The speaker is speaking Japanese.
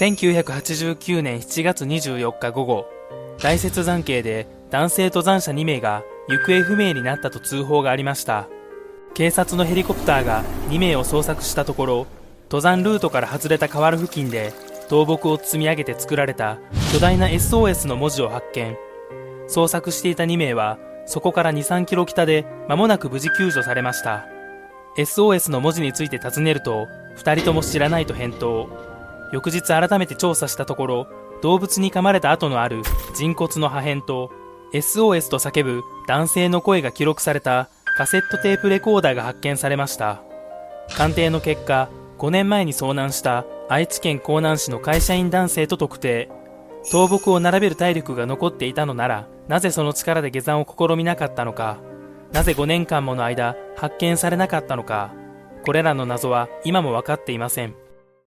1989年7月24日午後、大雪山系で男性登山者2名が行方不明になったと通報がありました。警察のヘリコプターが2名を捜索したところ、登山ルートから外れた河原付近で倒木を積み上げて作られた巨大な SOS の文字を発見。捜索していた2名はそこから2、3キロ北で間もなく無事救助されました。SOS の文字について尋ねると、2人とも知らないと返答。翌日改めて調査したところ、動物に噛まれた跡のある人骨の破片と、SOS と叫ぶ男性の声が記録されたカセットテープレコーダーが発見されました。鑑定の結果、5年前に遭難した愛知県江南市の会社員男性と特定。倒木を並べる体力が残っていたのなら、なぜその力で下山を試みなかったのか。なぜ5年間もの間発見されなかったのか。これらの謎は今も分かっていません。